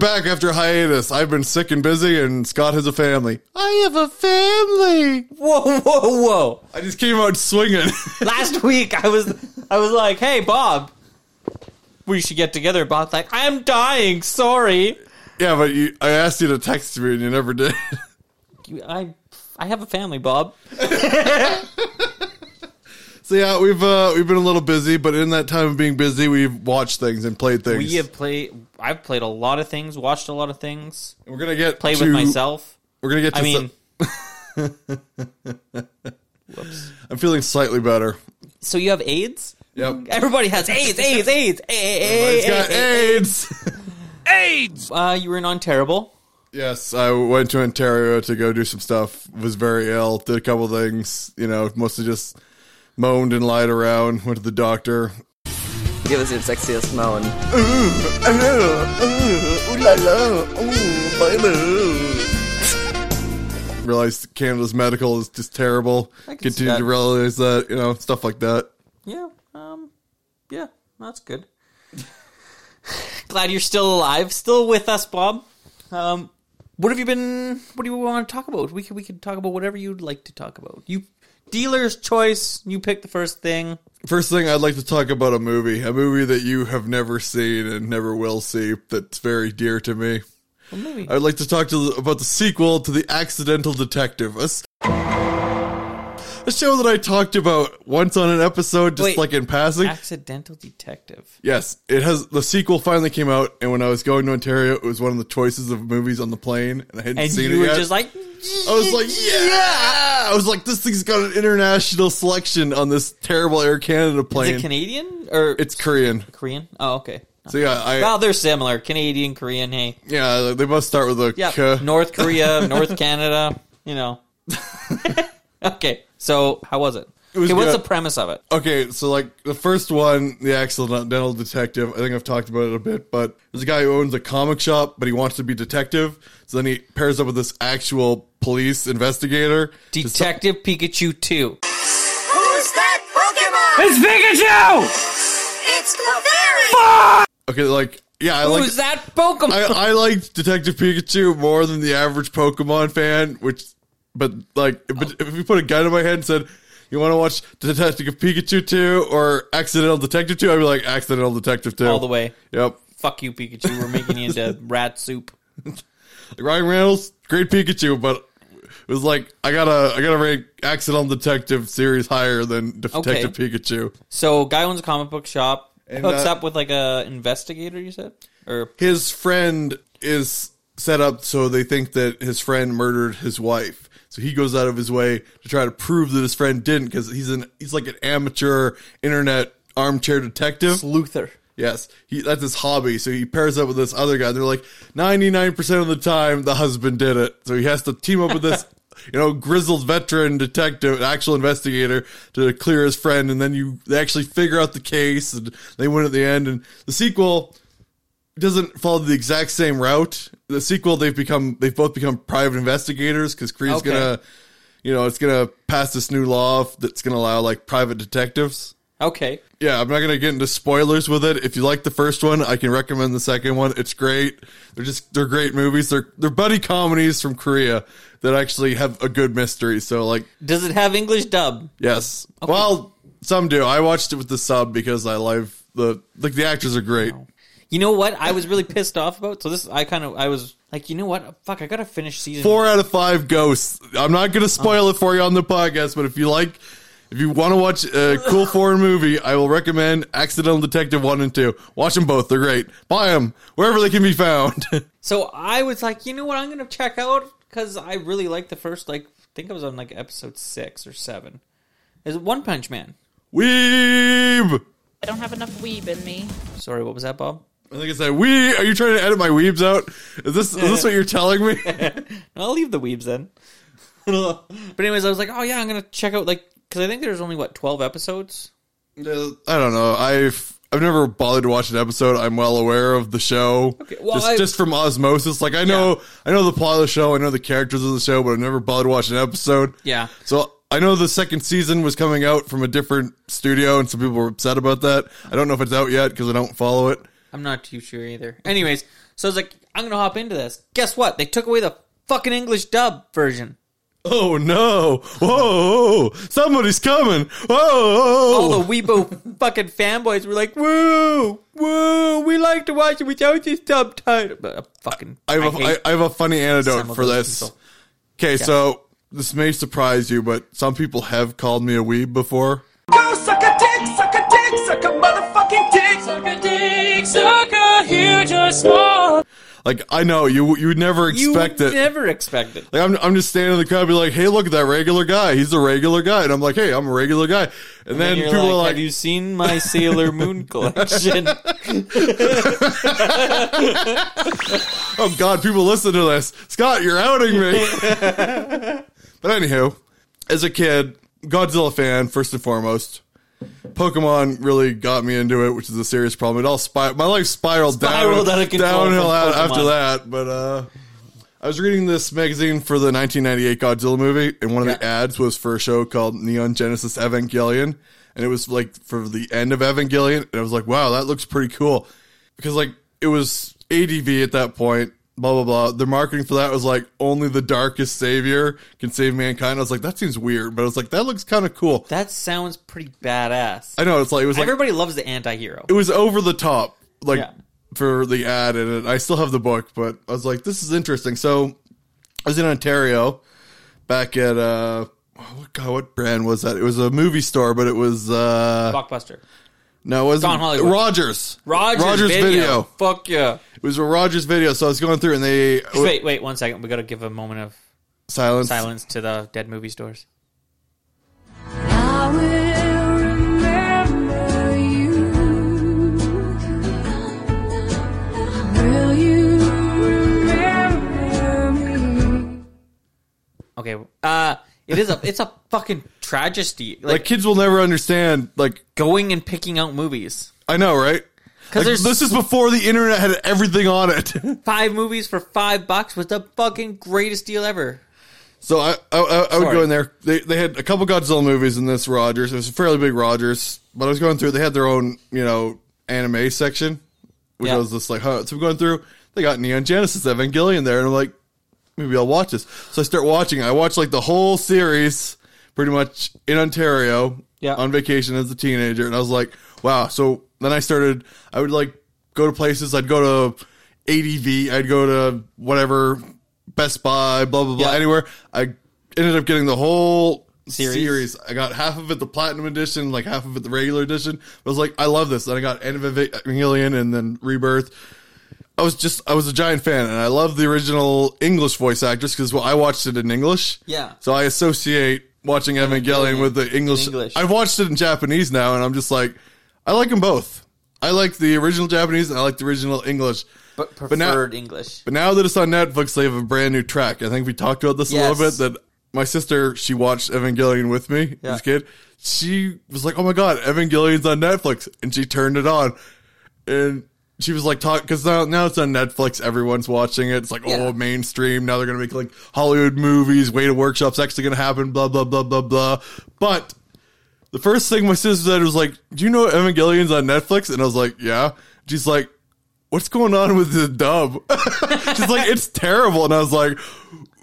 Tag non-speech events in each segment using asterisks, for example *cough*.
back after hiatus. I've been sick and busy, and Scott has a family. I have a family. Whoa, whoa, whoa! I just came out swinging. *laughs* Last week I was I was like, "Hey, Bob, we should get together." Bob's like, "I'm dying. Sorry." yeah, but you, I asked you to text me, and you never did. You- I I have a family, Bob. *laughs* so yeah, we've uh, we've been a little busy, but in that time of being busy, we've watched things and played things. We have played. I've played a lot of things, watched a lot of things, We're gonna get play to, with myself. We're gonna get. To I mean, some- *laughs* I'm feeling slightly better. so you have AIDS? Yep. Everybody has AIDS, AIDS, AIDS. He's got AIDS. AIDS. Uh, you were in Ontario. Yes, I went to Ontario to go do some stuff. Was very ill. Did a couple things. You know, mostly just moaned and lied around. Went to the doctor. Give us your sexiest moan. Realized Canada's medical is just terrible. I can see Continued that. to realize that. You know, stuff like that. Yeah. Um. Yeah, that's good. *sighs* Glad you're still alive, still with us, Bob. Um. What have you been? What do you want to talk about? We could we could talk about whatever you'd like to talk about. You dealer's choice. You pick the first thing. First thing, I'd like to talk about a movie, a movie that you have never seen and never will see. That's very dear to me. What movie? I'd like to talk to about the sequel to The Accidental Detective. A show that I talked about once on an episode, just Wait. like in passing. Accidental Detective. yes, it has. The sequel finally came out, and when I was going to Ontario, it was one of the choices of movies on the plane, and I hadn't And seen you it were yet. just like, I was like, yeah! I was like, this thing's got an international selection on this terrible Air Canada is plane. it Canadian or it's Korean. Korean? Oh, okay. So yeah, I Well, they're similar. Canadian, Korean. Hey, yeah, they must start with a yeah. K. North Korea, *laughs* North Canada. You know. *laughs* *laughs* okay, so how was it? Was okay, what's good. the premise of it? Okay, so like the first one, the accidental detective. I think I've talked about it a bit, but there's a guy who owns a comic shop, but he wants to be detective. So then he pairs up with this actual police investigator. to Detective Pikachu Two. Who's that Pokemon? It's Pikachu. It's Clefairy! okay, like yeah, I like Who's that Pokemon? I, I like Detective Pikachu more than the average Pokemon fan, which, but like, but if you put a gun in my head and said, you want to watch Detective Pikachu 2 or Accidental Detective 2, I'd be like, Accidental Detective 2. All the way. Yep. Fuck you, Pikachu. We're making you into *laughs* rat soup. *laughs* Ryan Reynolds, great Pikachu, but it was like, I gotta, I gotta rank Accidental Detective series higher than Detective Pikachu. So, guy owns a comic book shop. And, hooks uh, up with like a investigator. You said, or His friend is set up so they think that his friend murdered his wife. So he goes out of his way to try to prove that his friend didn't because he's an he's like an amateur internet armchair detective. Sluther. Yes, he that's his hobby. So he pairs up with this other guy. They're like ninety nine percent of the time the husband did it. So he has to team up with this, *laughs* you know, grizzled veteran detective, actual investigator to clear his friend. And then you they actually figure out the case and they win at the end. And the sequel doesn't follow the exact same route. The sequel they've become they've both become private investigators because Korea's Okay. gonna, you know, it's gonna pass this new law that's gonna allow like private detectives. Okay. Yeah, I'm not gonna get into spoilers with it. If you like the first one, I can recommend the second one. It's great. They're just they're great movies. They're they're buddy comedies from Korea that actually have a good mystery. So like, Does it have English dub? yes. Well, some do. I watched it with the sub because I love the like the actors are great. You know what? I was really pissed off about. So this, I kind of, I was like, you know what? Fuck, I gotta finish season. Four out of five ghosts. I'm not gonna spoil it for you on the podcast, but if you like. If you want to watch a cool foreign movie, I will recommend Accidental Detective 1 and 2. Watch them both. They're great. Buy them wherever they can be found. *laughs* So I was like, you know what? I'm gonna check out because I really like the first. Like, I think I was on like episode six or seven. Is it One Punch Man? Weeb! I don't have enough weeb in me. Sorry, what was that, Bob? I think I said, we, are you trying to edit my weebs out? Is this, is this what you're telling me? *laughs* *laughs* I'll leave the weebs in. *laughs* but anyways, I was like, oh yeah, I'm gonna check out like because I think there's only what twelve episodes. I don't know. I've, I've never bothered to watch an episode. I'm well aware of the show. Okay, well, just, I- just from osmosis. Like, I know, I know the plot of the show. I know the characters of the show, but I've never bothered to watch an episode. Yeah. So I know the second season was coming out from a different studio, and some people were upset about that. I don't know if it's out yet because I don't follow it. I'm not too sure either. Anyways, so I was like, I'm gonna hop into this. Guess what? They took away the fucking English dub version. Oh no! Whoa! Somebody's coming! Whoa! All the Weibo fucking fanboys were like, "Woo, woo! We like to watch it without the subtitle." But uh, fucking, I have, a, I, hate I have a funny anecdote for this. people. Okay, so this may surprise you, but some people have called me a weeb before. Huge or small. Like I know you you would never You expect it. never expect it. Like I'm, I'm just standing in the crowd, be like, "Hey, look at that regular guy. He's a regular guy," and I'm like, "Hey, I'm a regular guy." And, then And you're people like, are like, "Have you seen my Sailor Moon *laughs* collection?" *laughs* "Oh God, people listen to this." Scott, you're outing me. *laughs* but anywho, as a kid, Godzilla fan first and foremost. Pokemon really got me into it, which is a serious problem. It all spir- my life spiraled, Spiraled down, out downhill out after that. But uh, I was reading this magazine for the 1998 Godzilla movie, and one of the ads was for a show called Neon Genesis Evangelion, and it was like for the end of Evangelion, and I was like, wow, that looks pretty cool, because like it was ADV at that point. Blah blah blah. The marketing for that was like only the darkest savior can save mankind. I was like, that seems weird, but I was like, that looks kind of cool. that sounds pretty badass. I know it's like it was like Everybody loves the anti-hero. it was over the top, like Yeah. for the ad, and I still have the book, but I was like, this is interesting. So I was in Ontario back at uh, what God, what brand was that? It was a movie store, but it was uh, Blockbuster. No, it wasn't Gone Hollywood. Rogers. Rogers, video. Fuck yeah. It was a Rogers video. So I was going through, and they Wait, wait, one second. We got to give a moment of silence. silence to the dead movie stores. I will remember you. Will you remember me? Okay. Uh it is a it's a fucking tragedy. Like, Like kids will never understand. Like going and picking out movies. I know, right? 'Cause Like, this is before the internet had everything on it. *laughs* Five movies for five bucks was the fucking greatest deal ever. So I I, I, I would go in there. They they had a couple Godzilla movies in this Rogers. It was a fairly big Rogers, but I was going through. They had their own you know anime section, which Yeah. I was just like, huh. So I'm going through. They got Neon Genesis Evangelion there, and I'm like, maybe I'll watch this. So I start watching. I watch like the whole series, pretty much in Ontario, Yeah. on vacation as a teenager, and I was like, wow. So then I started. I would like go to places. I'd go to ADV. I'd go to whatever Best Buy, blah blah blah. Yeah. Anywhere. I ended up getting the whole Series? series. I got half of it the platinum edition, like half of it the regular edition. I was like, I love this. Then I got End of Evangelion and then Rebirth. I was just, I was a giant fan, and I love the original English voice actress because well, I watched it in English. Yeah. So I associate watching Evangelion with the English. English. I've watched it in Japanese now, and I'm just like, I like them both. I like the original Japanese, and I like the original English. But But now- preferred English. But now that it's on Netflix, they have a brand new track. I think we talked about this a little bit. That my sister, she watched Evangelion with me Yeah. as a kid. She was like, "Oh my god, Evangelion's on Netflix," and she turned it on, and she was like, "Talk," because now, now it's on Netflix. Everyone's watching it. It's like, Yeah. oh, mainstream. Now they're gonna make like Hollywood movies. Way to workshop's actually gonna happen. Blah blah blah blah blah. But the first thing my sister said was like, "Do you know Evangelion's on Netflix?" And I was like, "Yeah." She's like, "What's going on with the dub?" *laughs* She's like, "It's terrible," and I was like,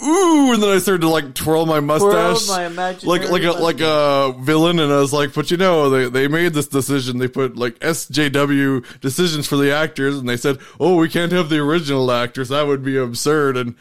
"Ooh!" And then I started to like twirl my mustache, my like like a like a villain, and I was like, "But you know, they they made this decision. They put like SJW decisions for the actors, and they said, "Oh, we can't have the original actors. That would be absurd." And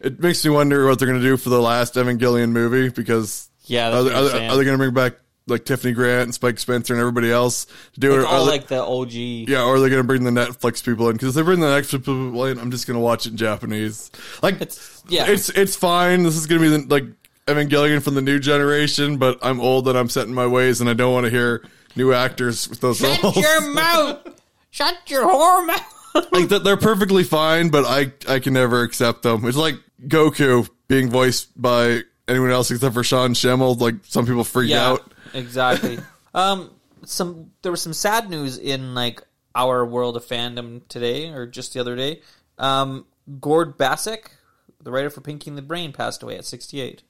it makes me wonder what they're going to do for the last Evangelion movie because Yeah, that's are, what they- I'm are, are they going to bring back like Tiffany Grant and Spike Spencer and everybody else to do it? All they- like the OG. yeah, or are they going to bring the Netflix people in? Because if they bring the Netflix people in, I'm just going to watch it in Japanese. Like, It's- yeah. it's it's fine. This is going to be the, like Evangelion from the new generation, but I'm old and I'm set in my ways, and I don't want to hear new actors with those Shut roles. your *laughs* mouth! Shut your whore mouth! like they're perfectly fine, but I I can never accept them. It's like Goku being voiced by anyone else except for Sean Schemmel. Like some people freak out. Exactly. *laughs* um, some there was some sad news in like our world of fandom today, or just the other day. Um, Gord Bressack, the writer for Pinky and the Brain, passed away at 68.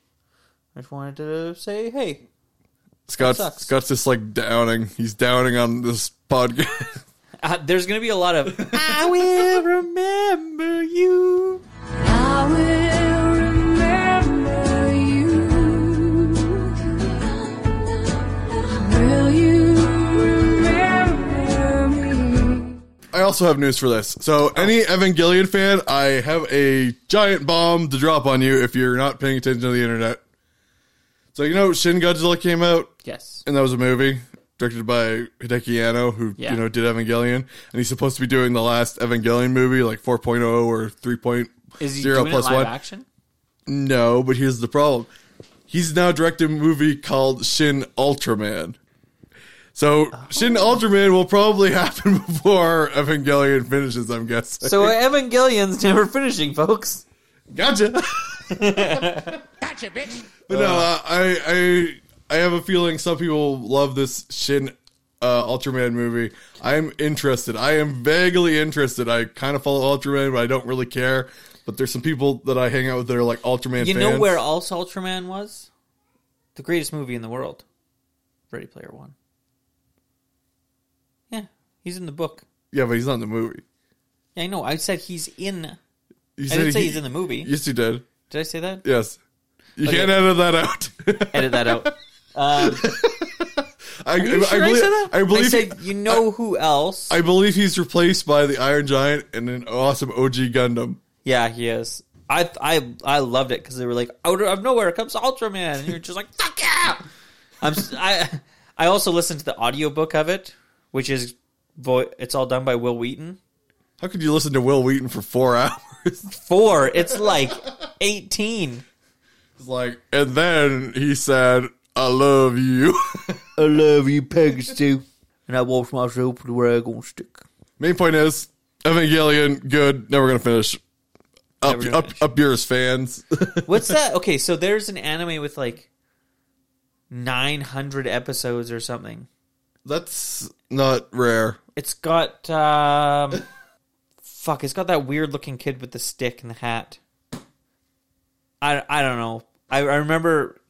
I just wanted to say, hey, Scott's sucks. Scott's just like downing. He's downing on this podcast. *laughs* Uh, there's gonna be a lot of *laughs* I will remember you. I will I also have news for this. So, any Evangelion fan, I have a giant bomb to drop on you if you're not paying attention to the internet. So, you know, Shin Godzilla came out, Yes. and that was a movie directed by Hideaki Anno, who Yeah. you know did Evangelion, and he's supposed to be doing the last Evangelion movie, like 4.0 or 3.0 Is he zero doing plus it live one. action? No, but here's the problem. He's now directing a movie called Shin Ultraman. So Shin Ultraman will probably *laughs* happen before Evangelion finishes, I'm guessing. So Evangelion's never finishing, folks. gotcha. *laughs* gotcha, bitch. But no, uh, I I I have a feeling some people love this Shin uh, Ultraman movie. I'm interested. I am vaguely interested. I kind of follow Ultraman, but I don't really care. But there's some people that I hang out with that are like Ultraman You fans. know where else Ultraman was? The greatest movie in the world. Ready Player One. He's in the book. Yeah, but he's not in the movie. Yeah, I know. I said he's in. You I said didn't say he's in the movie. Yes, you did. Did I say that? Yes. You Okay. can't edit that out. *laughs* Edit that out. Um, I, are you I, sure I, believe, said that? I believe. said you know who else? I believe he's replaced by the Iron Giant and an awesome OG Gundam. yeah, he is. I I I loved it because they were like out of nowhere comes Ultraman, and you're just like fuck yeah. I'm s- I I also listened to the audiobook of it, which is vo- it's all done by Wil Wheaton. How could you listen to Wil Wheaton for four *laughs* hours? Four, it's like eighteen. It's like, and then he said, "I love you." *laughs* I love you, Pegasus, and I wash myself with the rag stick. Main point is Evangelion, good. Never gonna finish. Up, gonna up, finish. up yours, fans. *laughs* What's that? Okay, so there's an anime with like nine hundred episodes or something. That's not rare. It's got um *laughs* fuck, it's got that weird looking kid with the stick and the hat. I I don't know. I, I remember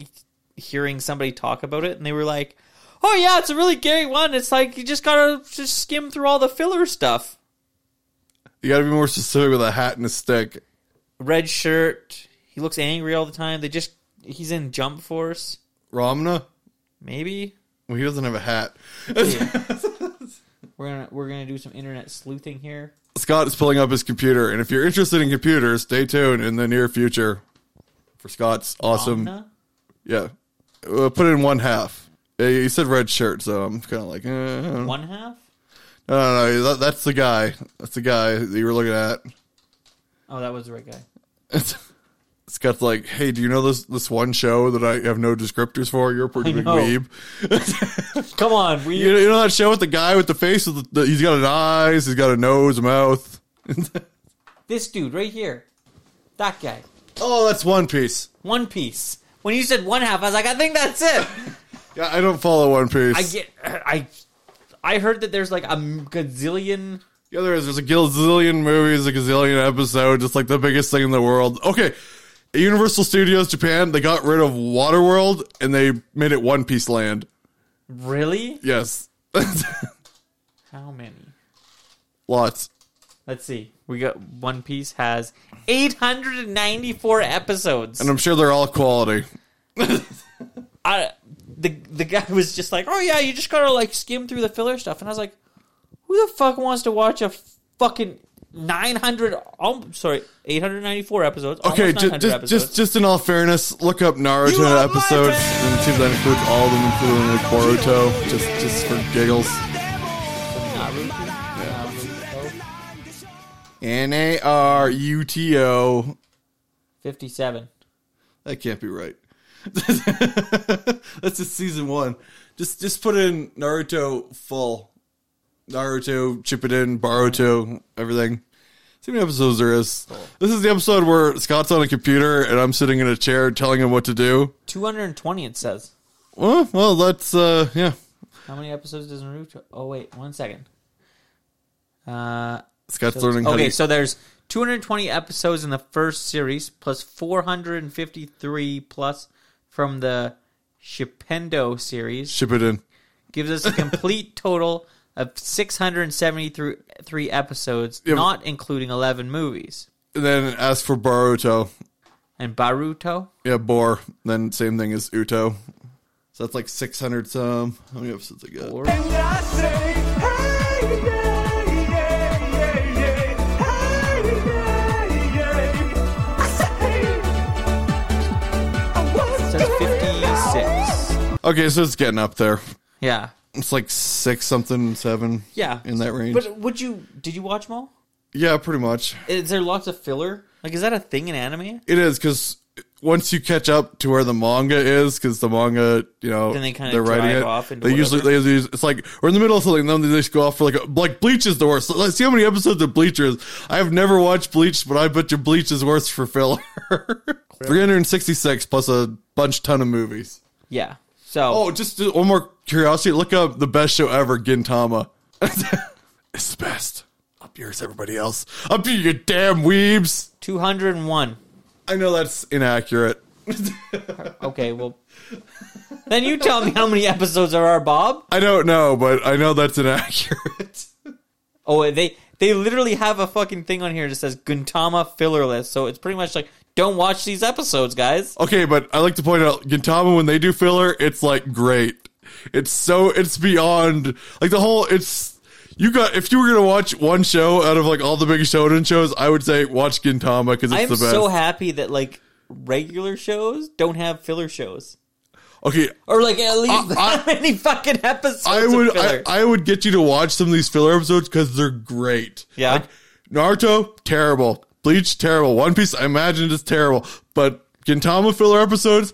hearing somebody talk about it and they were like, "Oh yeah, it's a really gay one. It's like you just got to just skim through all the filler stuff." You got to be more specific with a hat and a stick. Red shirt. He looks angry all the time. They just he's in Jump Force, Ranma. maybe. Well, he doesn't have a hat. *laughs* We're gonna we're gonna do some internet sleuthing here. Scott is pulling up his computer, and if you're interested in computers, stay tuned in the near future for Scott's awesome. Omna? Yeah, uh, put it in one half. Yeah, you said red shirt, so I'm kind of like, eh, I don't know. One half? no, no, no, that, that's the guy. That's the guy that you were looking at. Oh, that was the right guy. *laughs* Scott's like, hey, do you know this this one show that I have no descriptors for? You're a pretty big weeb. *laughs* Come on, we You know, you know that show with the guy with the face with the, the he's got an eyes, he's got a nose, a mouth. *laughs* this dude right here, that guy, oh, that's One Piece. One Piece. When you said one half, I was like, I think that's it. *laughs* Yeah, I don't follow One Piece. I get, I, I heard that there's like a gazillion. Yeah, there is. There's a gazillion movies, a gazillion episodes. It's like the biggest thing in the world. Okay, Universal Studios Japan, they got rid of Waterworld and they made it One Piece Land. Really? Yes, *laughs* How many? lots. Let's see. We got One Piece has 894 episodes. And I'm sure they're all quality. *laughs* I, the the guy was just like, "Oh yeah, you just gotta like skim through the filler stuff," and I was like, "Who the fuck wants to watch a fucking 900? Oh, sorry, 894 episodes. Okay, almost 900 just, episodes. just just in all fairness, look up Naruto episodes and see if that includes all of them, including like Boruto, just just for giggles. Naruto. Naruto. N A R U T O. 57. That can't be right. *laughs* That's just season one. Just just put in Naruto full. Naruto, Shippuden, Boruto, everything. See how many episodes there is. This is the episode where Scott's on a computer and I'm sitting in a chair telling him what to do. 220 it says. Well, well, that's uh, yeah. How many episodes does Naruto? Oh wait, one second. Uh, Scott's so- learning. okay, to, so there's 220 episodes in the first series, plus 453 plus from the Shippuden series. Ship it in. gives us a complete total of 673 episodes, Yeah. not including 11 movies. And then as for Boruto, And Boruto, yeah, Bor, then same thing as Uto. So that's like 600 some. How many episodes I got? or it says 56. Okay, so it's getting up there. Yeah. It's like six something, seven. Yeah. In that range. But would you, did you watch them all? Yeah, pretty much. Is there lots of filler? Like, is that a thing in anime? It is because once you catch up to where the manga is, because the manga, you know, Then they kinda they're writing it. off they usually they use it's like we're in the middle of something, then they just go off for like a, like Bleach is the worst. Let's see how many episodes of Bleach is. I have never watched Bleach, but I bet you Bleach is worse for filler. *laughs* Three hundred and sixty six plus a bunch ton of movies. Yeah. So, Oh, just one more curiosity. Look up the best show ever, Gintama. *laughs* it's the best. Up yours, everybody else. Up you, you damn weebs. 201. I know that's inaccurate. *laughs* Okay, well. then you tell me how many episodes there are, Bob. I don't know, but I know that's inaccurate. Oh, they they literally have a fucking thing on here that says Gintama filler list. So it's pretty much like, don't watch these episodes, guys. okay, but I like to point out Gintama when they do filler, it's like great. It's so it's beyond like the whole it's you got if you were gonna watch one show out of like all the big shonen shows, I would say watch Gintama because it's I'm the best. so happy that like regular shows don't have filler shows. okay, Or like at least I- that *laughs* many fucking episodes I would I. I would get you to watch some of these filler episodes because they're great. Yeah. Like, Naruto, terrible. Bleach, terrible. One Piece, I imagine it's terrible. But Gintama filler episodes,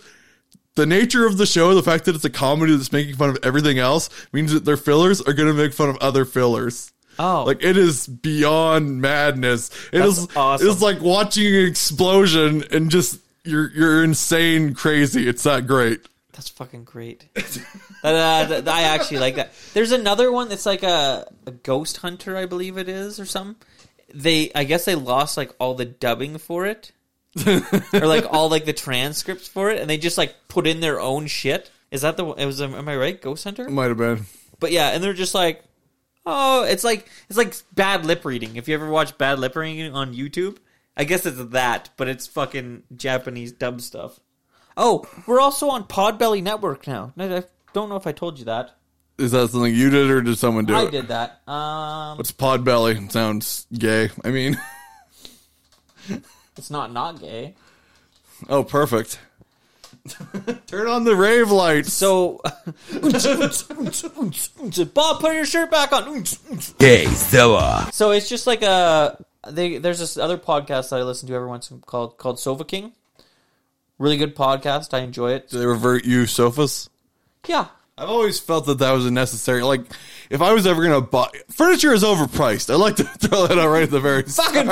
the nature of the show, the fact that it's a comedy that's making fun of everything else, means that their fillers are going to make fun of other fillers. oh. Like it is beyond madness. It That's is. awesome. It is like watching an explosion and just you're you're insane crazy. It's that great. That's fucking great. *laughs* uh, I actually like that. There's another one that's like a, a ghost hunter, I believe it is, or something. They, I guess they lost like all the dubbing for it, or like all like the transcripts for it, and they just like put in their own shit. Is that the? It was. Um, am I right? Ghost hunter. Might have been. But yeah, and they're just like, oh, it's like it's like bad lip reading. If you ever watch bad lip reading on YouTube, I guess it's that, but it's fucking Japanese dub stuff. Oh, we're also on Podbelly Network now. I don't know if I told you that. Is that something you did or did someone do it? I it? did that. Um, What's Podbelly? Sounds gay. I mean, it's not not gay. *laughs* oh, perfect. *laughs* Turn on the rave lights. So, *laughs* Bob, put your shirt back on. Gay Zilla. So it's just like a they. There's this other podcast that I listen to every once in called called Sofa King. Really good podcast. I enjoy it. Do they revert you sofas? Yeah, I've always felt that that was a necessary. Like, if I was ever gonna buy furniture, is overpriced. I like to *laughs* throw that out right at the very fucking.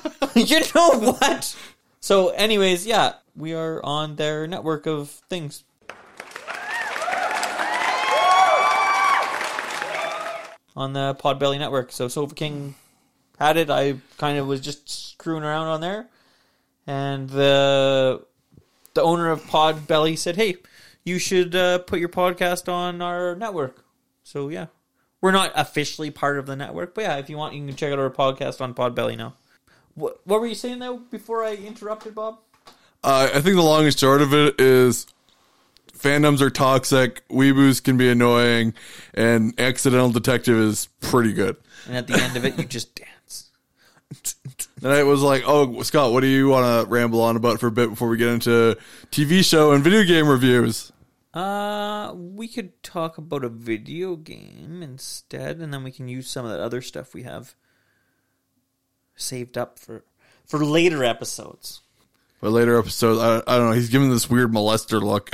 *laughs* You know what? So, anyways, yeah, we are on their network of things. On the Podbelly network. So, Sofa King had it. I kind of was just screwing around on there. And the the owner of Podbelly said, hey, you should uh, put your podcast on our network. So, yeah. We're not officially part of the network, but yeah, if you want, you can check out our podcast on Podbelly now. What, what were you saying though before I interrupted, Bob? Uh, I think the long and short of it is fandoms are toxic, weeboos can be annoying, and Accidental Detective is pretty good. And at the end of it, you just dance. *laughs* And I was like, "Oh, Scott, what do you want to ramble on about for a bit before we get into TV show and video game reviews?" Uh, we could talk about a video game instead, and then we can use some of that other stuff we have saved up for for later episodes. But later episodes, I, I don't know. He's giving this weird molester look.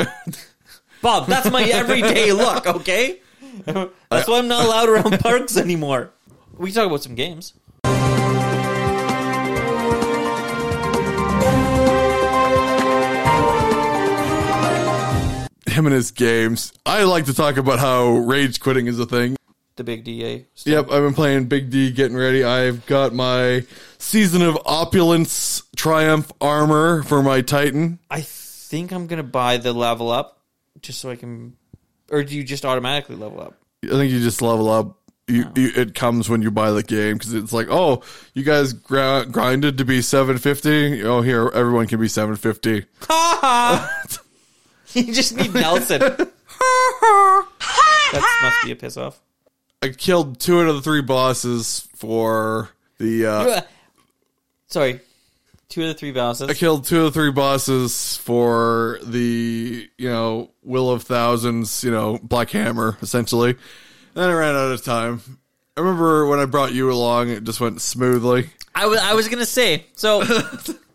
*laughs* Bob, that's my everyday *laughs* look, okay? That's why I'm not allowed around parks anymore. We can talk about some games. His games. I like to talk about how rage quitting is a thing. The big DA. Eh? stuff. Yep, I've been playing Big D, getting ready. I've got my season of opulence triumph armor for my Titan. I think I'm gonna buy the level up just so I can. Or do you just automatically level up? I think you just level up. You, oh. you, it comes when you buy the game because it's like, oh, you guys gr- grinded to be 750. Oh, here everyone can be 750. *laughs* *laughs* *laughs* you just need Nelson. *laughs* that must be a piss off. I killed two out of the three bosses for the. Uh, *laughs* Sorry, two of the three bosses. I killed two of the three bosses for the you know Will of Thousands, you know Black Hammer, essentially. And then I ran out of time. I remember when I brought you along, it just went smoothly. I was I was gonna say so.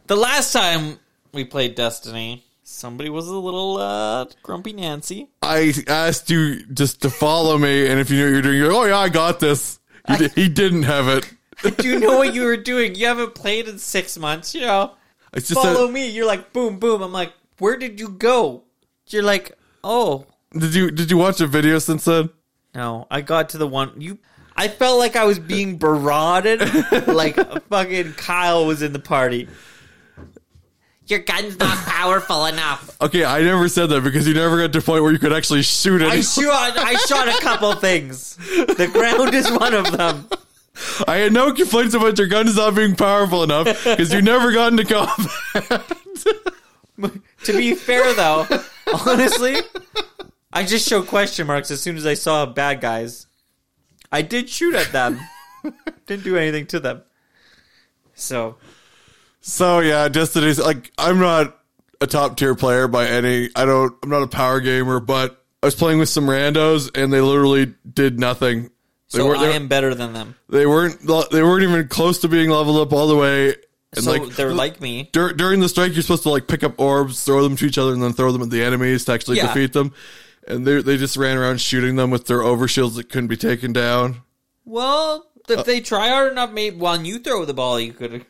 the last time we played Destiny, somebody was a little uh, grumpy Nancy. I asked you just to follow me, and if you knew what you were doing, you're like, "Oh yeah, I got this." He, he didn't have it. *laughs* Do you know what you were doing? You haven't played in six months. You know, It's just follow that, me. You're like boom boom. I'm like, where did you go? You're like, oh did you did you watch a video since then? no. I got to the one you. I felt like I was being barraged, like *laughs* fucking Kyle was in the party. Your gun's not *laughs* powerful enough. Okay, I never said that because you never got to a point where you could actually shoot it. I shot. I shot a couple things. The ground is one of them. I had no complaints about your guns not being powerful enough because you never got into combat. *laughs* To be fair, though, honestly, I just showed question marks as soon as I saw bad guys. I did shoot at them. Didn't do anything to them. So so yeah, Destiny's like I'm not a top tier player by any. I don't. I'm not a power gamer, but I was playing with some randos and they literally did nothing. They so. I am better than them. they weren't. They weren't even close to being leveled up all the way. And So like they're like me. dur- during the strike, you're supposed to like pick up orbs, throw them to each other, and then throw them at the enemies to actually Yeah. defeat them. And they they just ran around shooting them with their overshields that couldn't be taken down. Well, if uh, they try hard enough, maybe when you throw the ball, you could.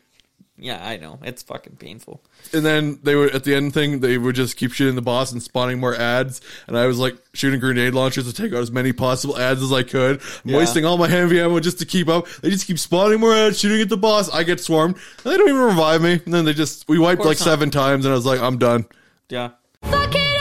Yeah, I know it's fucking painful. And then they would at the end thing they would just keep shooting the boss and spawning more ads. And I was like shooting grenade launchers to take out as many possible ads as I could. I'm Yeah. wasting all my heavy ammo just to keep up. They just keep spawning more ads, shooting at the boss. I get swarmed. And they don't even revive me. And then they just we wiped like not. seven times, and I was like, I'm done. Yeah. Fuck it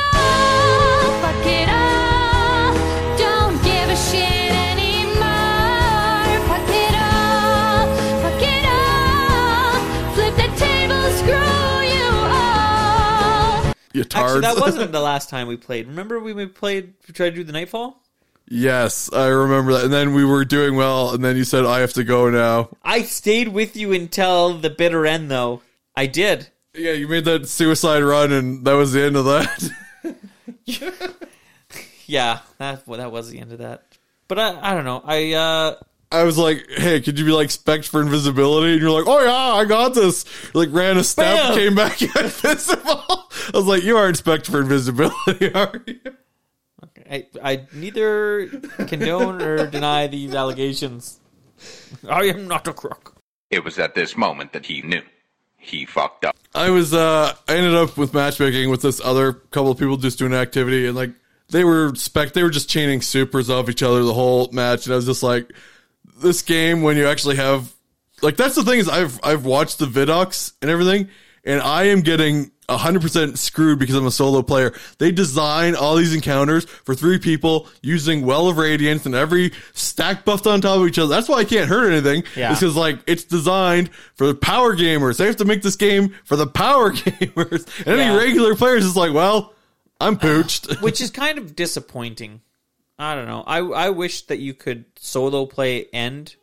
You tards. Actually, that wasn't the *laughs* last time we played. Remember we we played? We tried to do the Nightfall. yes, I remember that. And then we were doing well, and then you said I have to go now. I stayed with you until the bitter end, though. I did. Yeah, you made that suicide run, and that was the end of that. *laughs* *laughs* Yeah, that well, that was the end of that. But I I don't know. I uh I was like, "Hey, could you be like spec for invisibility?" And you're like, "Oh yeah, I got this." Like ran a step, Bam! came back *laughs* invisible. I was like, "You aren't spec for invisibility, *laughs* are you?" I I neither condone or deny these allegations. I am not a crook. It was at this moment that he knew. He fucked up. I was uh I ended up with matchmaking with this other couple of people just doing an activity and like they were spec they were just chaining supers off each other the whole match and I was just like this game when you actually have like that's the thing is I've I've watched the vidocs and everything and I am getting 100% screwed because I'm a solo player. They design all these encounters for three people using Well of Radiance and every stack buffed on top of each other. That's why I can't hurt anything. Yeah. It's because like it's designed for the power gamers. They have to make this game for the power *laughs* gamers. And Yeah. any regular players is like, well, I'm pooched. Which *laughs* is kind of disappointing. I don't know. I I wish that you could solo play end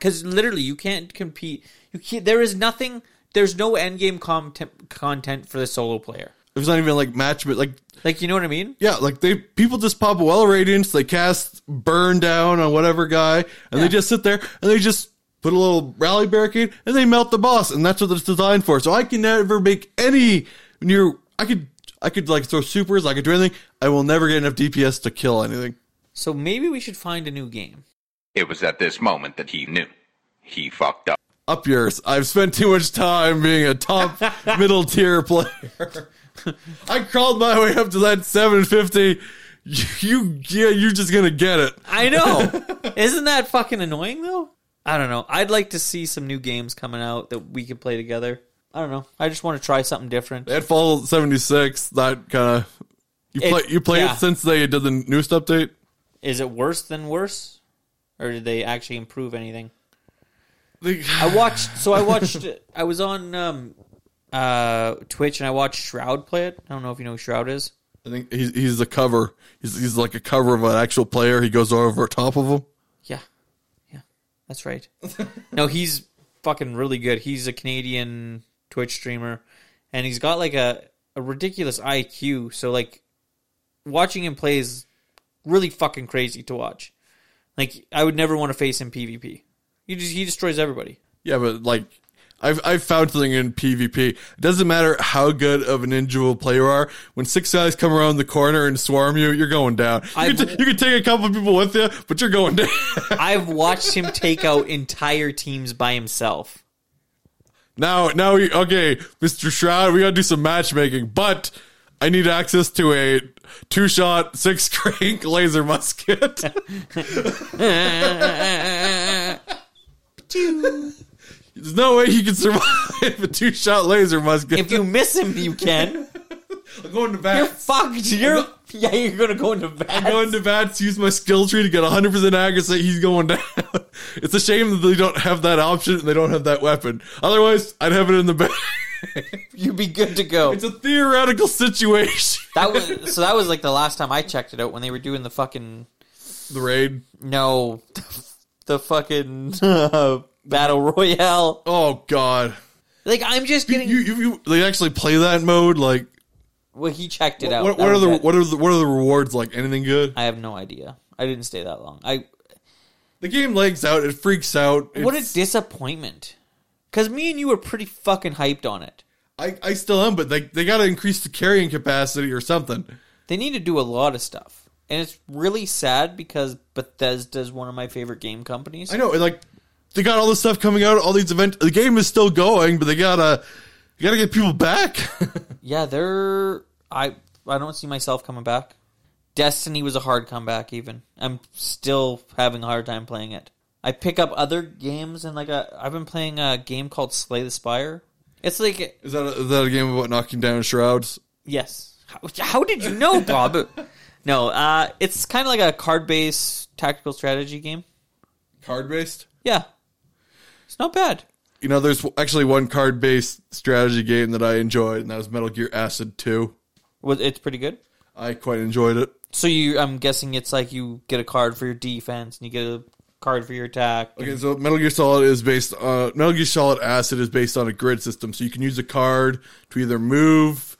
cuz literally you can't compete. You can't there is nothing there's no end game content content for the solo player. There's not even like match, but like Like you know what I mean? Yeah, like they people just pop a well radiance, they cast burn down on whatever guy, and they just sit there and they just put a little rally barricade and they melt the boss, and that's what it's designed for. So I can never make any near. I could I could like throw supers, I could do anything. I will never get enough DPS to kill anything. So maybe we should find a new game. It was at this moment that he knew. He fucked up. Up yours. I've spent too much time being a top *laughs* middle tier player. I crawled my way up to that 750. You, yeah, you're just gonna get it. I know. *laughs* Isn't that fucking annoying though? I don't know. I'd like to see some new games coming out that we could play together. I don't know. I just want to try something different. That Fallout 76, that kind of you It- play you played yeah. it since they did the newest update. Is it worse than worse, or did they actually improve anything? I *laughs* watched. So I watched. I was on um, uh, Twitch and I watched Shroud play it. I don't know if you know who Shroud is. I think he's he's the cover. He's he's like a cover of an actual player. He goes over top of him. Yeah, yeah, that's right. *laughs* no, he's fucking really good. He's a Canadian Twitch streamer, and he's got like a a ridiculous IQ. So like, watching him play is really fucking crazy to watch. Like, I would never want to face him PvP. He just he destroys everybody. Yeah, but like I've I've found something in PvP. It doesn't matter how good of an individual player you are. When six guys come around the corner and swarm you, you're going down. You, I've- can, t- you can take a couple of people with you, but you're going down. *laughs* I've *laughs* watched him take out entire teams by himself. now, now, we, okay, Mister Shroud, we gotta do some matchmaking, but I need access to a two-shot, six-crank *laughs* laser musket. There's no way you can survive a two-shot laser musket. If you miss him, you can. I'm going to bats. You're fucked. You're yeah. You're gonna go into bats. I'm going to bats, use my skill tree to get 100% accuracy. He's going down. *laughs* It's a shame that they don't have that option and they don't have that weapon. Otherwise, I'd have it in the bag. *laughs* *laughs* You'd be good to go. It's a theoretical situation. *laughs* That was *laughs* so. That was like the last time I checked it out when they were doing the fucking The raid. no, the fucking uh, battle royale. Oh God. Like I'm just You, getting. you, you, they actually play that mode? Like, well, he checked it out. what, what are the it. what are the what are the rewards like? Anything good? I have no idea. I didn't stay that long. I The game legs out. It freaks out. what a disappointment. Because me and you were pretty fucking hyped on it. I, I still am, but they they got to increase the carrying capacity or something. They need to do a lot of stuff, and it's really sad because Bethesda is one of my favorite game companies. I know, like they got all this stuff coming out, all these events. The game is still going, but they gotta you gotta get people back. *laughs* Yeah, they're I I don't see myself coming back. Destiny was a hard comeback even. I'm still having a hard time playing it. I pick up other games and like a, I've been playing a game called Slay the Spire. It's like is that a, is that a game about knocking down shrouds? yes. How, how did you know, Bob? *laughs* no, uh it's kind of like a card-based tactical strategy game. Card based. Yeah. It's not bad. You know, there's actually one card based strategy game that I enjoyed, and that was Metal Gear Acid Two. Was it's pretty good. I quite enjoyed it. So you I'm guessing it's like you get a card for your defense and you get a card for your attack. Okay, so Metal Gear Solid is based on Metal Gear Solid Acid is based on a grid system, so you can use a card to either move,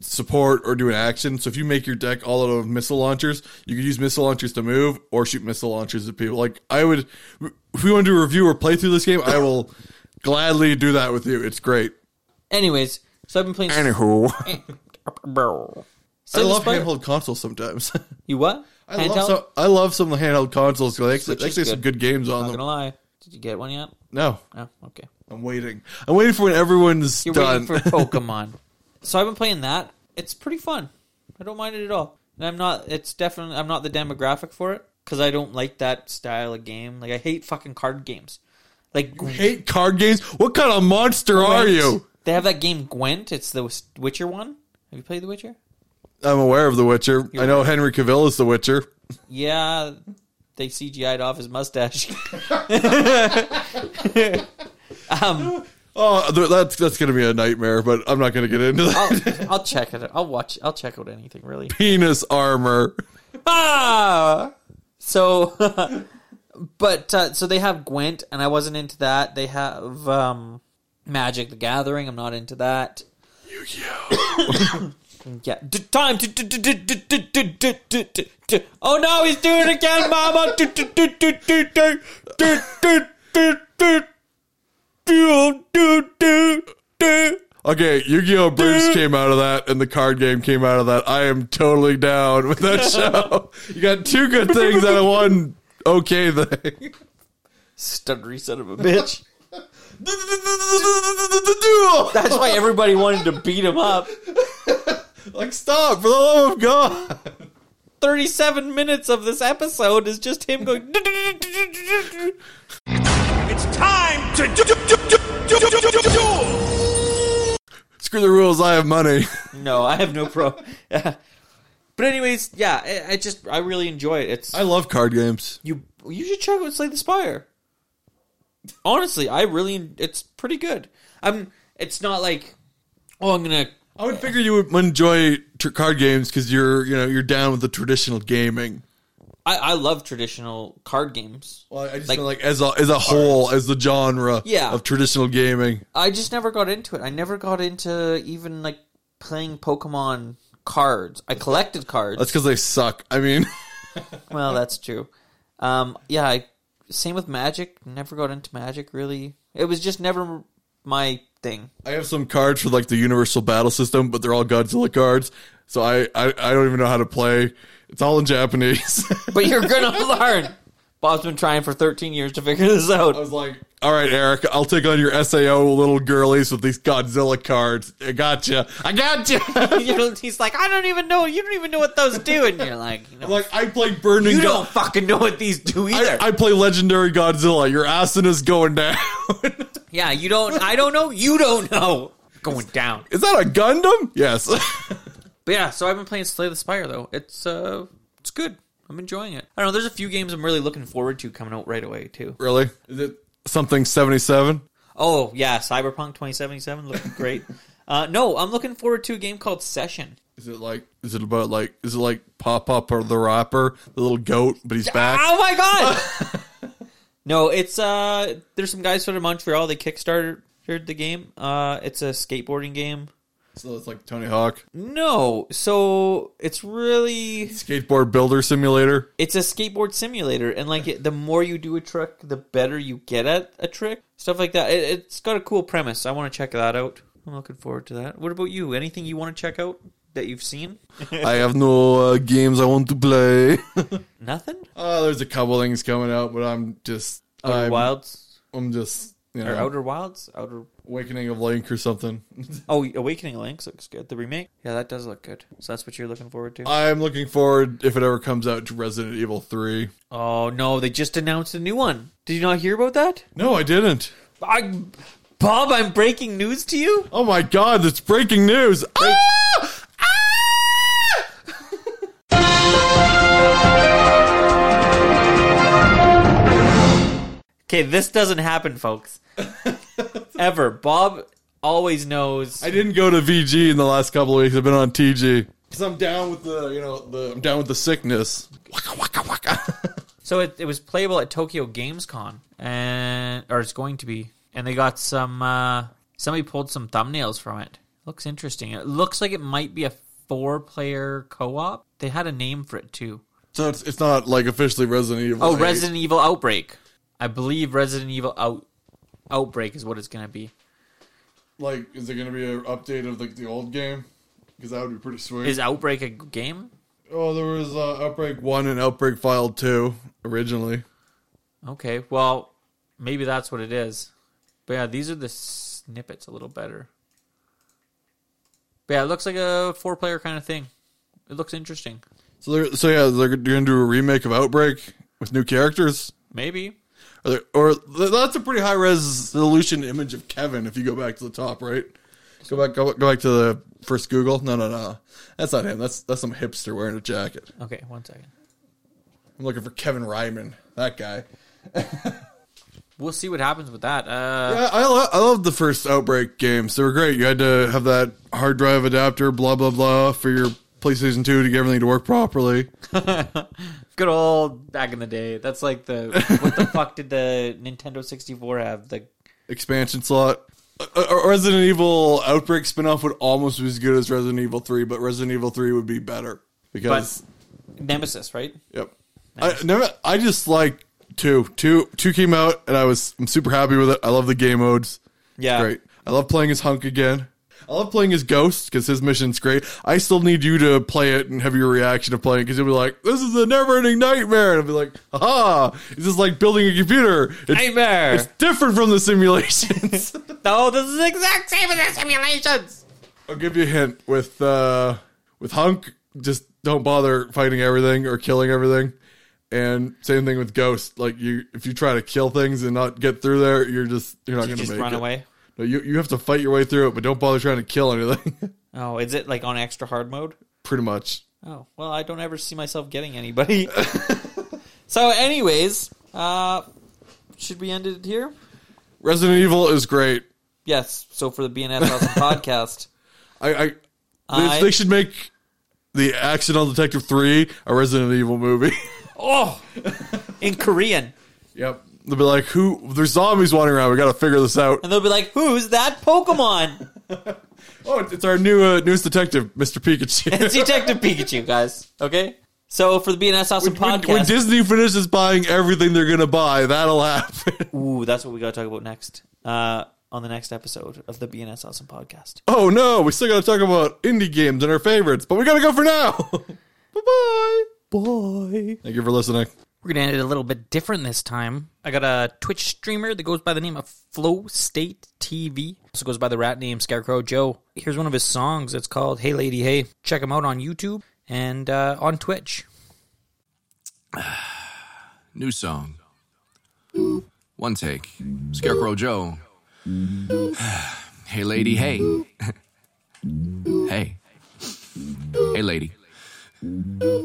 support, or do an action. So if you make your deck all out of missile launchers, you can use missile launchers to move or shoot missile launchers at people. Like I would, if we want to do a review or play through this game, I will gladly do that with you. It's great. Anyways, so I've been playing Anywho, *laughs* I I love handheld consoles sometimes. *laughs* You what? I Handheld? love, some, I love some of the handheld consoles. They actually, actually some good. good games on Not them. gonna lie. Did you get one yet? No, Oh, okay. I'm waiting. I'm waiting for when everyone's You're done. waiting for *laughs* Pokemon. so I've been playing that. It's pretty fun. I don't mind it at all. And I'm not. It's definitely. I'm not the demographic for it because I don't like that style of game. Like I hate fucking card games. Like hate card games. What kind of monster are you? They have that game Gwent. It's the Witcher one. Have you played The Witcher? I'm aware of The Witcher. I know Henry Cavill is The Witcher. Yeah, they CGI'd off his mustache. *laughs* um, Oh, that's that's gonna be a nightmare. But I'm not gonna get into that. I'll, *laughs* I'll check it. I'll watch. I'll check out anything really. Penis armor. Ah! So, *laughs* but uh, so they have Gwent, and I wasn't into that. They have um, Magic: The Gathering. I'm not into that. *coughs* Yeah. D- time to. D- oh no, he's doing it again, Mama! Okay, Yu Gi Oh! Bruce came out of that, and the card game came out of that. I am totally down with that show. you got two good things out of one okay thing. Stuttery son of a bitch. That's why everybody wanted to beat him up. Like, stop, for the love of God. 37 minutes of this episode is just him going. It's time to do, do, do, do, do, do, do, do. Screw the rules, I have money. no, I have no pro. *laughs* but, anyways, yeah, I, I just, I really enjoy it. It's I love card games. You you should check out Slay the Spire. Honestly, I really, it's pretty good. I'm, it's not like, oh, I'm going to I would figure you would enjoy tr- card games because you're you know you're down with the traditional gaming. I, I love traditional card games. Well, I just Like- mean like as a as a whole as the genre Yeah. of traditional gaming. I just never got into it. I never got into even like playing Pokemon cards. I collected cards. That's because they suck. I mean, *laughs* well, that's true. Um, yeah, I, same with Magic. Never got into Magic really. It was just never my thing. I have some cards for like the Universal Battle System, but they're all Godzilla cards. So I I, I don't even know how to play. It's all in Japanese. *laughs* But you're gonna *laughs* learn. Bob's been trying for 13 years to figure this out. I was like, all right, Eric, I'll take on your SAO little girlies with these Godzilla cards. I gotcha. I gotcha. *laughs* You know, he's like, I don't even know. You don't even know what those do, and you're like, you know, like I play Burning. you Go- don't fucking know what these do either. I, I play Legendary Godzilla. Your Asuna's going down. *laughs* yeah, you don't. I don't know. You don't know. Going down. Is that a Gundam? Yes. *laughs* But yeah, so I've been playing Slay the Spire though. It's uh, it's good. I'm enjoying it. I don't know. There's a few games I'm really looking forward to coming out right away too. really? Is it something 77? Oh yeah, Cyberpunk 2077 looking *laughs* great. uh, no, I'm looking forward to a game called Session. Is it like, is it about like, is it like Pop Up or the rapper, the little goat, but he's back? Oh my god! *laughs* *laughs* no, it's uh, there's some guys from Montreal. They kickstarted the game. Uh, it's a skateboarding game. So it's like Tony Hawk. No, so it's really Skateboard Builder Simulator. it's a skateboard simulator, and like it, the more you do a trick, the better you get at a trick. Stuff like that. It, it's got a cool premise. I want to check that out. I'm looking forward to that. What about you? Anything you want to check out that you've seen? *laughs* I have no uh, games I want to play. *laughs* Nothing. uh, there's a couple things coming out, but I'm just, Outer I'm, Wilds I'm just, you or Outer Wilds? Outer Awakening of Link or something. *laughs* Oh, Awakening Links looks good. The remake, yeah, that does look good. So that's what you're looking forward to. I'm looking forward, if it ever comes out, to Resident Evil 3. oh no, they just announced a new one. Did you not hear about that? No, I didn't. I, Bob, I'm breaking news to you. Oh my god, that's breaking news. Ah! Okay, this doesn't happen, folks. *laughs* Ever. Bob always knows. I didn't go to VG in the last couple of weeks. I've been on TG. Because I'm down with the, you know, the I'm down with the sickness. Waka, waka, waka. *laughs* So it, it was playable at Tokyo Games Con, and or it's going to be. And they got some. Uh, somebody pulled some thumbnails from it. Looks interesting. It looks like it might be a four-player co-op. They had a name for it too. so it's, it's not like officially Resident Evil. Oh, 8. Resident Evil Outbreak. I believe Resident Evil Out Outbreak is what it's going to be. Like, is there going to be an update of like the old game? Because that would be pretty sweet. Is Outbreak a game? oh, there was uh, Outbreak 1 and Outbreak File 2 originally. Okay, well, maybe that's what it is. But yeah, these are the snippets a little better. But yeah, it looks like a four-player kind of thing. It looks interesting. So, they're, so yeah, they're going to do a remake of Outbreak with new characters. Maybe. There, or that's a pretty high resolution image of Kevin. If you go back to the top, right? Go back, go, go back to the first Google. No, no, no, that's not him. That's that's some hipster wearing a jacket. Okay, one second. I'm looking for Kevin Ryman. That guy. *laughs* We'll see what happens with that. Uh, Yeah, I lo- I love the first Outbreak games. They were great. You had to have that hard drive adapter, blah blah blah, for your PlayStation Two to get everything to work properly. *laughs* Good old back in the day. That's like the what the fuck did the Nintendo 64 have? The Expansion slot. A, Resident Evil Outbreak spinoff would almost be as good as Resident Evil Three, but Resident Evil Three would be better because. Nemesis, right? Yep. I never. I just like two. Two. Two came out, and I was. I'm super happy with it. I love the game modes. Yeah. Great. I love playing as Hunk again. I love playing as Ghost because his mission's great. I still need you to play it and have your reaction to playing because you'll be like, "This is a never-ending nightmare," and I'll be like, "Ha! This is like building a computer. It's, Nightmare. it's different from the simulations." *laughs* no, this is the exact same as the simulations. I'll give you a hint with uh with Hunk. Just don't bother fighting everything or killing everything. And same thing with Ghost. Like you, if you try to kill things and not get through there, you're just you're not You going to make run it. away. No, you you have to fight your way through it, but don't bother trying to kill anything. *laughs* Oh, is it like on extra hard mode? Pretty much. Oh well, I don't ever see myself getting anybody. *laughs* so, anyways, uh, should we end it here? Resident Evil is great. Yes. So for the BNS *laughs* Awesome podcast, I, I, I- they, they should make the Accidental Detective Three a Resident Evil movie. oh, in Korean, yep. They'll be like, "Who? There's zombies wandering around. We got to figure this out." and they'll be like, "Who's that Pokemon?" *laughs* Oh, it's our new uh, newest detective, Mr. Pikachu. *laughs* it's Detective Pikachu, guys. Okay. So for the BNS Awesome when, podcast, when Disney finishes buying everything they're gonna buy, that'll happen. *laughs* ooh, that's what we got to talk about next. Uh, on the next episode of the BNS Awesome podcast. oh no, we still gotta talk about indie games and our favorites, but we gotta go for now. bye bye. Thank you for listening. We're gonna end it a little bit different this time. I got a Twitch streamer that goes by the name of Flow State TV. Also goes by the rat name Scarecrow Joe. Here's one of his songs. It's called "Hey Lady Hey." Check him out on YouTube and uh, on Twitch. *sighs* New song. One take. Scarecrow Joe. *sighs* hey, lady, hey. *laughs* hey. Hey, lady.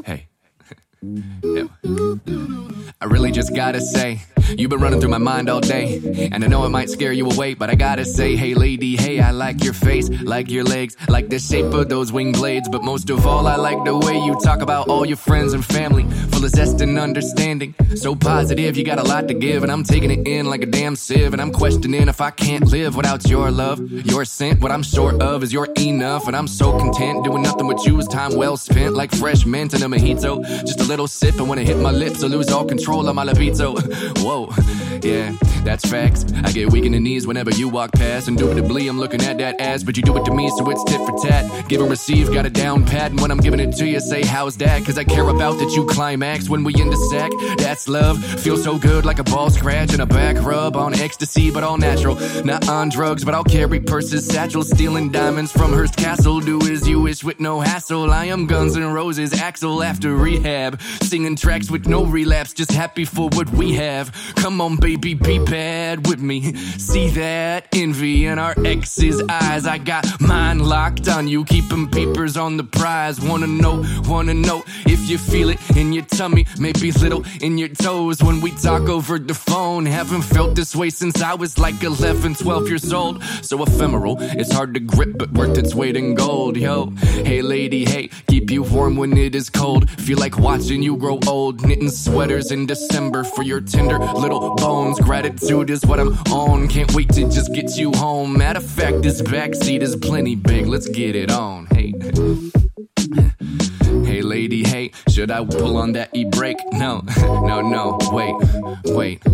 Hey. Yeah. I really just gotta say, you've been running through my mind all day. And I know it might scare you away, but I gotta say, hey lady, hey, I like your face, like your legs, like the shape of those wing blades. But most of all, I like the way you talk about all your friends and family, full of zest and understanding. So positive, you got a lot to give, and I'm taking it in like a damn sieve. And I'm questioning if I can't live without your love, your scent. What I'm short of is your enough, and I'm so content doing nothing with you is time well spent, like fresh mint in a mojito. Just a little sip, and when it hit my lips, I lose all control of my libido. *laughs* Whoa, yeah, that's facts. I get weak in the knees whenever you walk past, indubitably I'm looking at that ass, but you do it to me, so it's tit for tat. Give and receive, got a down pat, and when I'm giving it to you, say how's that? Cause I care about that you climax when we in the sack. That's love, feels so good like a ball scratch and a back rub on ecstasy, but all natural. Not on drugs, but I'll carry purses, satchels, stealing diamonds from Hearst Castle. Do as you wish with no hassle. I am Guns N' Roses, Axl after rehab. Singing tracks with no relapse, just happy for what we have. Come on, baby, be bad with me. See that envy in our ex's eyes. I got mine locked on you, keeping papers on the prize. Wanna know, wanna know if you feel it in your tummy, maybe little in your toes when we talk over the phone. Haven't felt this way since I was like 11, 12 years old. So ephemeral, it's hard to grip, but worth its weight in gold. Yo, hey lady, hey, keep you warm when it is cold. Feel like watching you grow old, knitting sweaters in December for your tender little bones. Gratitude is what I'm on. Can't wait to just get you home. Matter of fact, this backseat is plenty big. Let's get it on. Hey. *laughs* Lady, hey, should I pull on that e-brake? No, *laughs* no, no, wait, wait.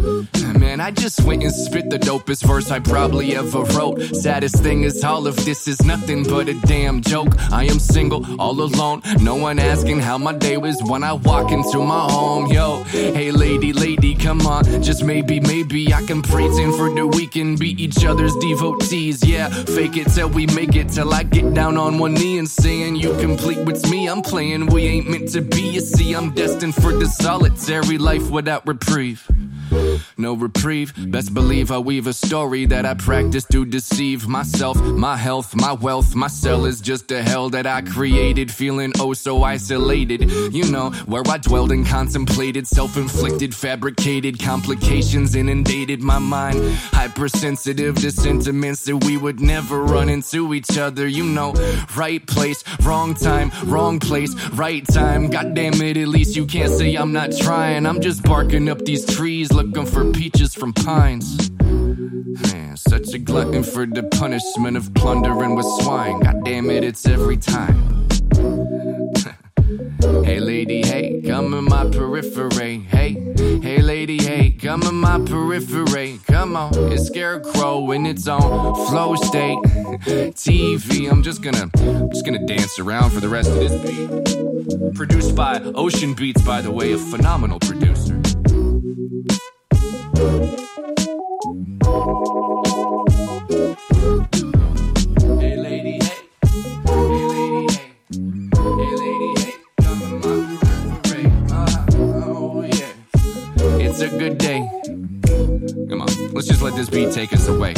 Man, I just went and spit the dopest verse I probably ever wrote. Saddest thing is all of this is nothing but a damn joke. I am single, all alone, no one asking how my day was when I walk into my home. Yo, hey lady, lady, come on, just maybe, maybe I can pretend for the weekend, be each other's devotees. Yeah, fake it till we make it, till I get down on one knee and saying you complete what's me. I'm playing, we ain't meant to be. You see, I'm destined for the solitary life without reprieve. No reprieve, best believe I weave a story that I practice to deceive myself, my health, my wealth. My cell is just a hell that I created, feeling oh so isolated. You know, where I dwelled and contemplated, self inflicted, fabricated complications inundated my mind. Hypersensitive to sentiments that we would never run into each other. You know, right place, wrong time, wrong place, right time. God damn it, at least you can't say I'm not trying. I'm just barking up these trees looking for peaches from pines. Man, such a glutton for the punishment of plundering with swine. God damn it, it's every time. *laughs* hey lady, hey, come in my periphery. Hey, hey lady, hey, come in my periphery. Come on, it's Scarecrow in its own flow state. *laughs* TV, I'm just gonna, I'm just gonna dance around for the rest of this beat. Produced by Ocean Beats, by the way, a phenomenal producer. Uh, oh, it's a good day. Come on, let's just let this beat take us away.